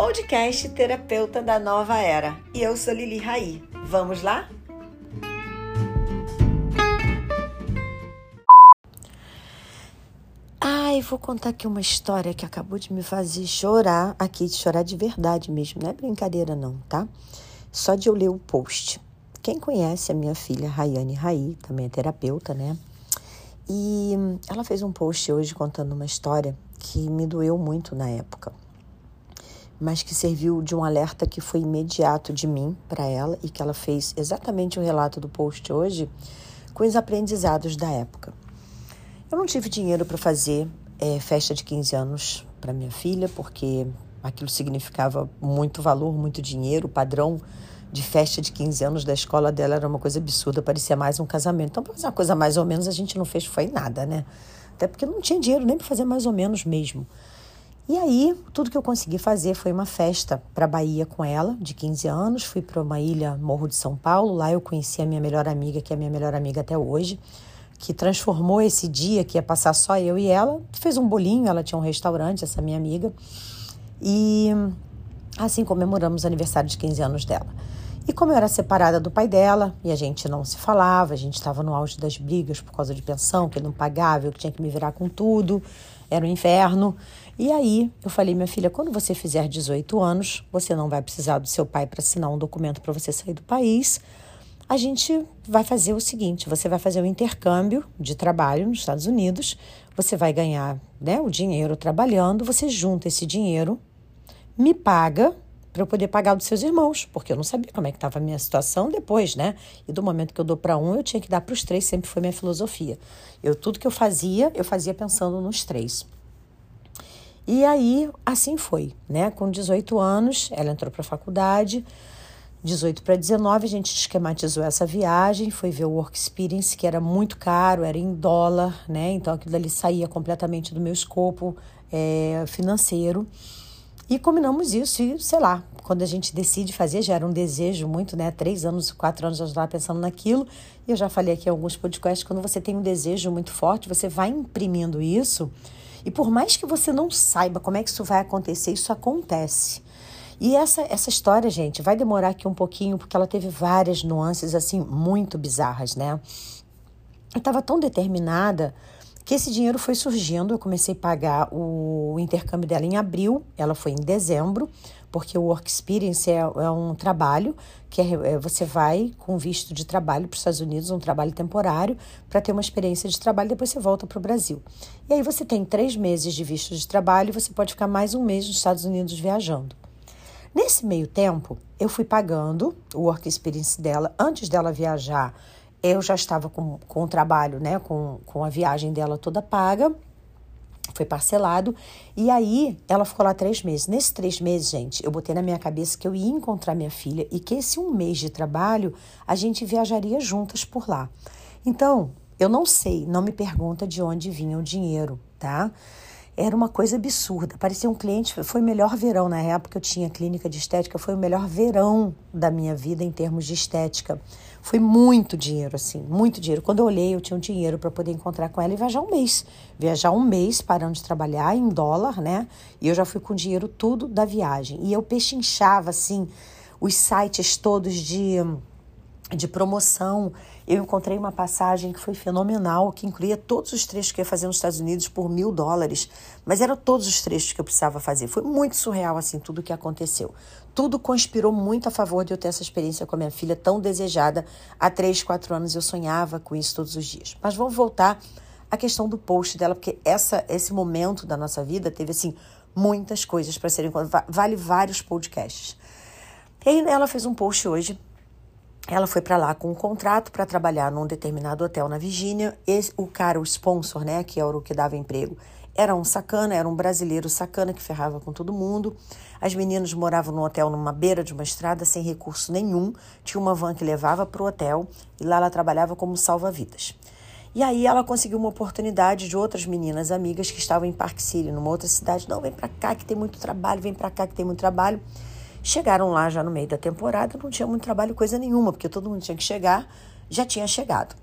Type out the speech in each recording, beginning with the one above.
podcast Terapeuta da Nova Era. E eu sou Lili Raí. Vamos lá? Ai, vou contar aqui uma história que acabou de me fazer chorar, aqui de chorar de verdade mesmo, não é brincadeira não, tá? Só de eu ler o post. Quem conhece a minha filha Rayane Raí, também é terapeuta, né? E ela fez um post hoje contando uma história que me doeu muito na época, mas que serviu de um alerta que foi imediato de mim para ela e que ela fez exatamente o relato do post hoje com os aprendizados da época. Eu não tive dinheiro para fazer é, festa de 15 anos para minha filha, porque aquilo significava muito valor, muito dinheiro, o padrão de festa de 15 anos da escola dela era uma coisa absurda, parecia mais um casamento. Então, para fazer uma coisa mais ou menos, a gente não fez foi nada, né? Até porque não tinha dinheiro nem para fazer mais ou menos mesmo. E aí, tudo que eu consegui fazer foi uma festa para Bahia com ela, de 15 anos. Fui para uma ilha, Morro de São Paulo. Lá eu conheci a minha melhor amiga, que é a minha melhor amiga até hoje, que transformou esse dia que ia passar só eu e ela. Fez um bolinho, ela tinha um restaurante, essa minha amiga. E assim comemoramos o aniversário de 15 anos dela. E como eu era separada do pai dela e a gente não se falava, a gente estava no auge das brigas por causa de pensão, que ele não pagava, eu tinha que me virar com tudo, era um inferno. E aí eu falei, minha filha, quando você fizer 18 anos, você não vai precisar do seu pai para assinar um documento para você sair do país. A gente vai fazer o seguinte: você vai fazer um intercâmbio de trabalho nos Estados Unidos, você vai ganhar né, o dinheiro trabalhando, você junta esse dinheiro, me paga para eu poder pagar dos seus irmãos, porque eu não sabia como é que estava a minha situação depois, né? E do momento que eu dou para um, eu tinha que dar para os três, sempre foi minha filosofia. Eu tudo que eu fazia, eu fazia pensando nos três. E aí, assim foi, né? Com 18 anos, ela entrou para a faculdade. 18 para 19, a gente esquematizou essa viagem, foi ver o Work Experience, que era muito caro, era em dólar, né? Então aquilo ali saía completamente do meu escopo é, financeiro. E combinamos isso e, sei lá, quando a gente decide fazer, já era um desejo muito, né? Três anos, quatro anos eu já estava pensando naquilo. E eu já falei aqui em alguns podcasts, quando você tem um desejo muito forte, você vai imprimindo isso. E por mais que você não saiba como é que isso vai acontecer, isso acontece. E essa, essa história, gente, vai demorar aqui um pouquinho, porque ela teve várias nuances, assim, muito bizarras, né? Eu estava tão determinada que esse dinheiro foi surgindo. Eu comecei a pagar o intercâmbio dela em abril, ela foi em dezembro, porque o Work Experience é, é um trabalho que é, é, você vai com visto de trabalho para os Estados Unidos, um trabalho temporário, para ter uma experiência de trabalho, depois você volta para o Brasil. E aí você tem três meses de visto de trabalho e você pode ficar mais um mês nos Estados Unidos viajando. Nesse meio tempo, eu fui pagando o Work Experience dela antes dela viajar eu já estava com, com o trabalho, né, com, com a viagem dela toda paga, foi parcelado, e aí ela ficou lá três meses. Nesses três meses, gente, eu botei na minha cabeça que eu ia encontrar minha filha e que esse um mês de trabalho a gente viajaria juntas por lá. Então, eu não sei, não me pergunta de onde vinha o dinheiro, tá? Era uma coisa absurda. Parecia um cliente. Foi o melhor verão na época. Eu tinha clínica de estética. Foi o melhor verão da minha vida em termos de estética. Foi muito dinheiro, assim, muito dinheiro. Quando eu olhei, eu tinha um dinheiro para poder encontrar com ela e viajar um mês. Viajar um mês parando de trabalhar em dólar, né? E eu já fui com o dinheiro tudo da viagem. E eu pechinchava, assim, os sites todos de, de promoção. Eu encontrei uma passagem que foi fenomenal, que incluía todos os trechos que eu ia fazer nos Estados Unidos por mil dólares. Mas eram todos os trechos que eu precisava fazer. Foi muito surreal, assim, tudo o que aconteceu tudo conspirou muito a favor de eu ter essa experiência com a minha filha tão desejada. Há três, quatro anos eu sonhava com isso todos os dias. Mas vamos voltar à questão do post dela, porque essa, esse momento da nossa vida teve assim muitas coisas para serem vale vários podcasts. E aí ela fez um post hoje. Ela foi para lá com um contrato para trabalhar num determinado hotel na Virgínia. O cara, o sponsor, né, que era o que dava emprego, era um sacana, era um brasileiro sacana que ferrava com todo mundo. As meninas moravam no hotel numa beira de uma estrada sem recurso nenhum. Tinha uma van que levava para o hotel e lá ela trabalhava como salva-vidas. E aí ela conseguiu uma oportunidade de outras meninas amigas que estavam em Park City, numa outra cidade. Não, vem para cá que tem muito trabalho, vem para cá que tem muito trabalho. Chegaram lá já no meio da temporada, não tinha muito trabalho, coisa nenhuma, porque todo mundo tinha que chegar, já tinha chegado.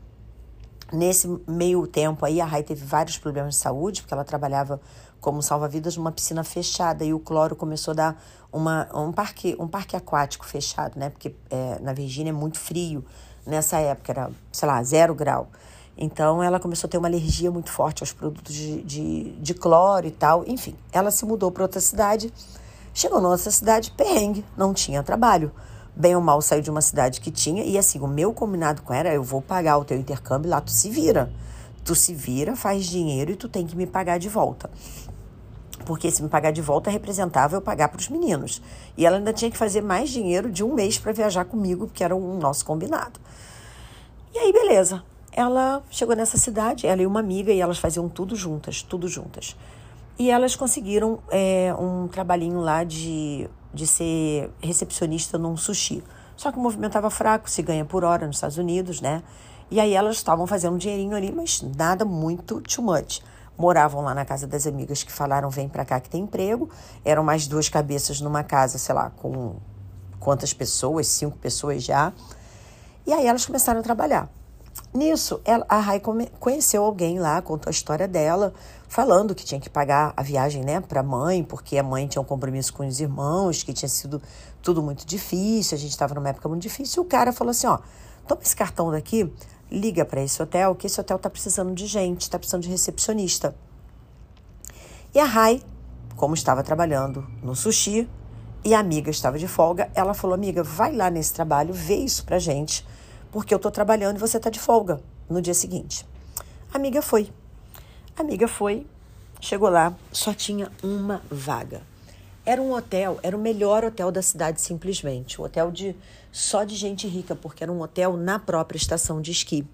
Nesse meio tempo aí, a Rai teve vários problemas de saúde, porque ela trabalhava como salva-vidas numa piscina fechada e o cloro começou a dar uma, um, parque, um parque aquático fechado, né? Porque é, na Virgínia é muito frio nessa época, era, sei lá, zero grau. Então ela começou a ter uma alergia muito forte aos produtos de, de, de cloro e tal. Enfim, ela se mudou para outra cidade. Chegou na outra cidade, perrengue, não tinha trabalho. Bem ou mal saiu de uma cidade que tinha. E assim, o meu combinado com ela, eu vou pagar o teu intercâmbio lá, tu se vira. Tu se vira, faz dinheiro e tu tem que me pagar de volta. Porque se me pagar de volta representava eu pagar para os meninos. E ela ainda tinha que fazer mais dinheiro de um mês para viajar comigo, porque era o nosso combinado. E aí, beleza ela chegou nessa cidade, ela e uma amiga, e elas faziam tudo juntas, tudo juntas. E elas conseguiram é, um trabalhinho lá de, de ser recepcionista num sushi. Só que o movimento estava fraco, se ganha por hora nos Estados Unidos, né? E aí elas estavam fazendo um dinheirinho ali, mas nada muito too much. Moravam lá na casa das amigas que falaram: vem pra cá que tem emprego. Eram mais duas cabeças numa casa, sei lá, com quantas pessoas? Cinco pessoas já. E aí elas começaram a trabalhar. Nisso, ela, a Rai conheceu alguém lá, contou a história dela, falando que tinha que pagar a viagem né, para a mãe, porque a mãe tinha um compromisso com os irmãos, que tinha sido tudo muito difícil, a gente estava numa época muito difícil. E o cara falou assim: ó, toma esse cartão daqui, liga para esse hotel, que esse hotel está precisando de gente, está precisando de recepcionista. E a Rai, como estava trabalhando no sushi e a amiga estava de folga, ela falou: amiga, vai lá nesse trabalho, vê isso pra gente porque eu estou trabalhando e você está de folga no dia seguinte. A amiga foi. A amiga foi, chegou lá, só tinha uma vaga. Era um hotel, era o melhor hotel da cidade simplesmente, um hotel de só de gente rica, porque era um hotel na própria estação de esqui.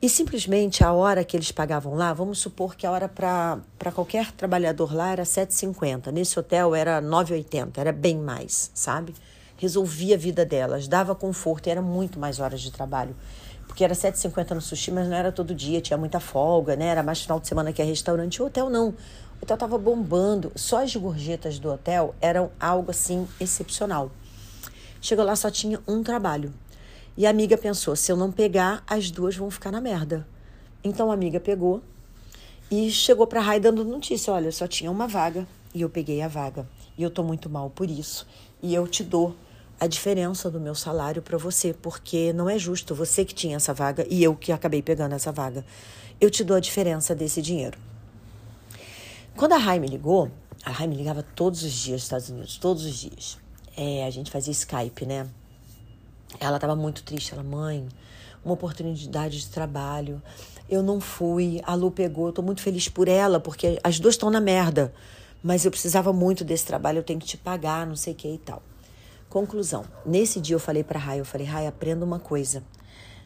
E simplesmente a hora que eles pagavam lá, vamos supor que a hora para qualquer trabalhador lá era 7,50. Nesse hotel era 9,80, era bem mais, sabe? Resolvia a vida delas, dava conforto e era muito mais horas de trabalho. Porque era 7,50 no sushi, mas não era todo dia, tinha muita folga, né? Era mais final de semana que é restaurante. O hotel não. O hotel estava bombando. Só as gorjetas do hotel eram algo assim excepcional. Chegou lá, só tinha um trabalho. E a amiga pensou: se eu não pegar, as duas vão ficar na merda. Então a amiga pegou e chegou para a Rai dando notícia: olha, só tinha uma vaga e eu peguei a vaga. E eu tô muito mal por isso. E eu te dou a diferença do meu salário para você, porque não é justo você que tinha essa vaga e eu que acabei pegando essa vaga. Eu te dou a diferença desse dinheiro. Quando a Rai me ligou, a Rai me ligava todos os dias nos Estados Unidos, todos os dias. É, a gente fazia Skype, né? Ela estava muito triste, ela, mãe, uma oportunidade de trabalho. Eu não fui, a Lu pegou, eu tô muito feliz por ela, porque as duas estão na merda. Mas eu precisava muito desse trabalho, eu tenho que te pagar, não sei o que e tal. Conclusão. Nesse dia eu falei para Rai, eu falei, Rai, aprenda uma coisa.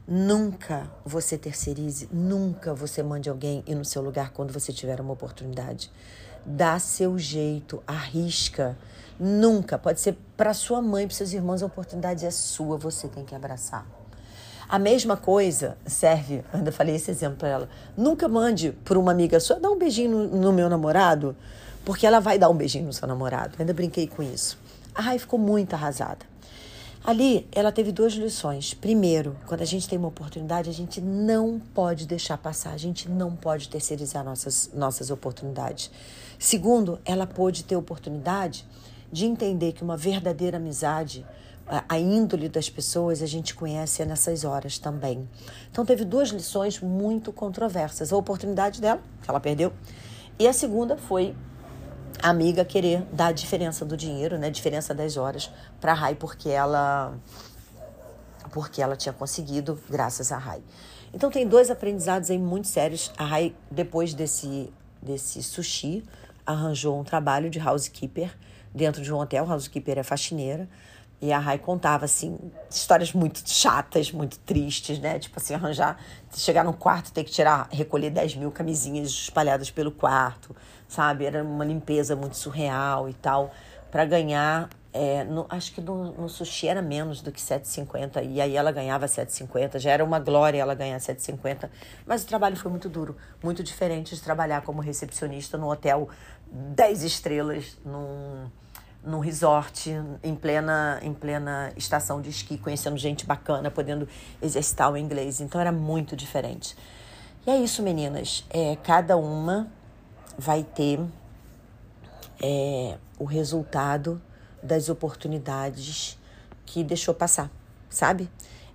Nunca você terceirize, nunca você mande alguém ir no seu lugar quando você tiver uma oportunidade. Dá seu jeito, arrisca. Nunca. Pode ser para sua mãe, para seus irmãos, a oportunidade é sua, você tem que abraçar. A mesma coisa serve, ainda falei esse exemplo para ela. Nunca mande por uma amiga sua, dá um beijinho no, no meu namorado, porque ela vai dar um beijinho no seu namorado. Ainda brinquei com isso. A Rai ficou muito arrasada. Ali, ela teve duas lições. Primeiro, quando a gente tem uma oportunidade, a gente não pode deixar passar, a gente não pode terceirizar nossas, nossas oportunidades. Segundo, ela pôde ter oportunidade de entender que uma verdadeira amizade, a índole das pessoas, a gente conhece nessas horas também. Então, teve duas lições muito controversas. A oportunidade dela, que ela perdeu, e a segunda foi a amiga querer dar a diferença do dinheiro, né, a diferença das horas para a Rai porque ela porque ela tinha conseguido graças a Rai. Então tem dois aprendizados aí muito sérios. A Rai depois desse desse sushi arranjou um trabalho de housekeeper dentro de um hotel, housekeeper é faxineira. E a Rai contava, assim, histórias muito chatas, muito tristes, né? Tipo assim, arranjar, chegar no quarto, ter que tirar, recolher 10 mil camisinhas espalhadas pelo quarto, sabe? Era uma limpeza muito surreal e tal, para ganhar. É, no, acho que no, no, sushi era menos do que 7,50 e aí ela ganhava 7,50. Já era uma glória ela ganhar 7,50. Mas o trabalho foi muito duro, muito diferente de trabalhar como recepcionista no hotel 10 estrelas, num, num resort em plena, em plena estação de esqui, conhecendo gente bacana, podendo exercitar o inglês. Então era muito diferente. E é isso, meninas. É, cada uma vai ter é, o resultado das oportunidades que deixou passar, sabe?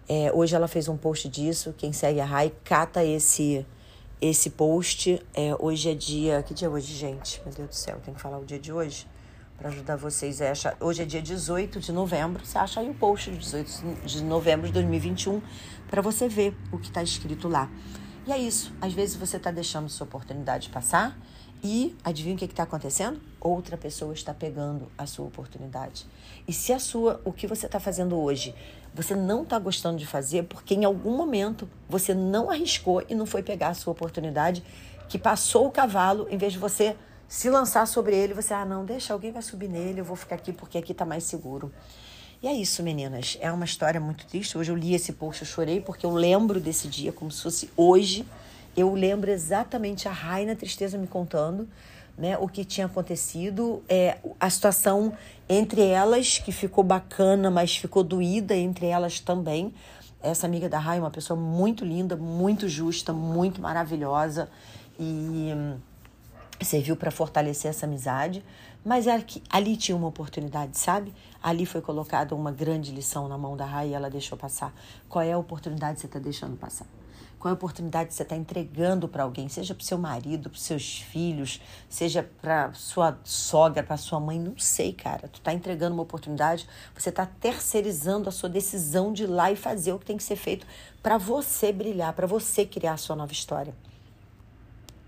É, hoje ela fez um post disso. Quem segue a Rai, cata esse esse post. É, hoje é dia. Que dia é hoje, gente? Meu Deus do céu, tem que falar o dia de hoje para ajudar vocês a. Hoje é dia 18 de novembro. Você acha aí o post de 18 de novembro de 2021 para você ver o que está escrito lá. E é isso. Às vezes você está deixando sua oportunidade passar e adivinha o que está acontecendo? Outra pessoa está pegando a sua oportunidade. E se a sua, o que você está fazendo hoje, você não está gostando de fazer porque em algum momento você não arriscou e não foi pegar a sua oportunidade, que passou o cavalo, em vez de você se lançar sobre ele, você, ah, não, deixa, alguém vai subir nele, eu vou ficar aqui porque aqui está mais seguro. E é isso, meninas. É uma história muito triste. Hoje eu li esse post, eu chorei porque eu lembro desse dia como se fosse hoje. Eu lembro exatamente a Raina Tristeza me contando né, o que tinha acontecido, é, a situação entre elas, que ficou bacana, mas ficou doída entre elas também. Essa amiga da Rai, uma pessoa muito linda, muito justa, muito maravilhosa e hum, serviu para fortalecer essa amizade. Mas que ali tinha uma oportunidade, sabe? Ali foi colocada uma grande lição na mão da Rai e ela deixou passar. Qual é a oportunidade que você está deixando passar? Qual é a oportunidade que você está entregando para alguém, seja para o seu marido, para os seus filhos, seja para sua sogra, para sua mãe, não sei, cara. Tu está entregando uma oportunidade, você está terceirizando a sua decisão de ir lá e fazer o que tem que ser feito para você brilhar, para você criar a sua nova história.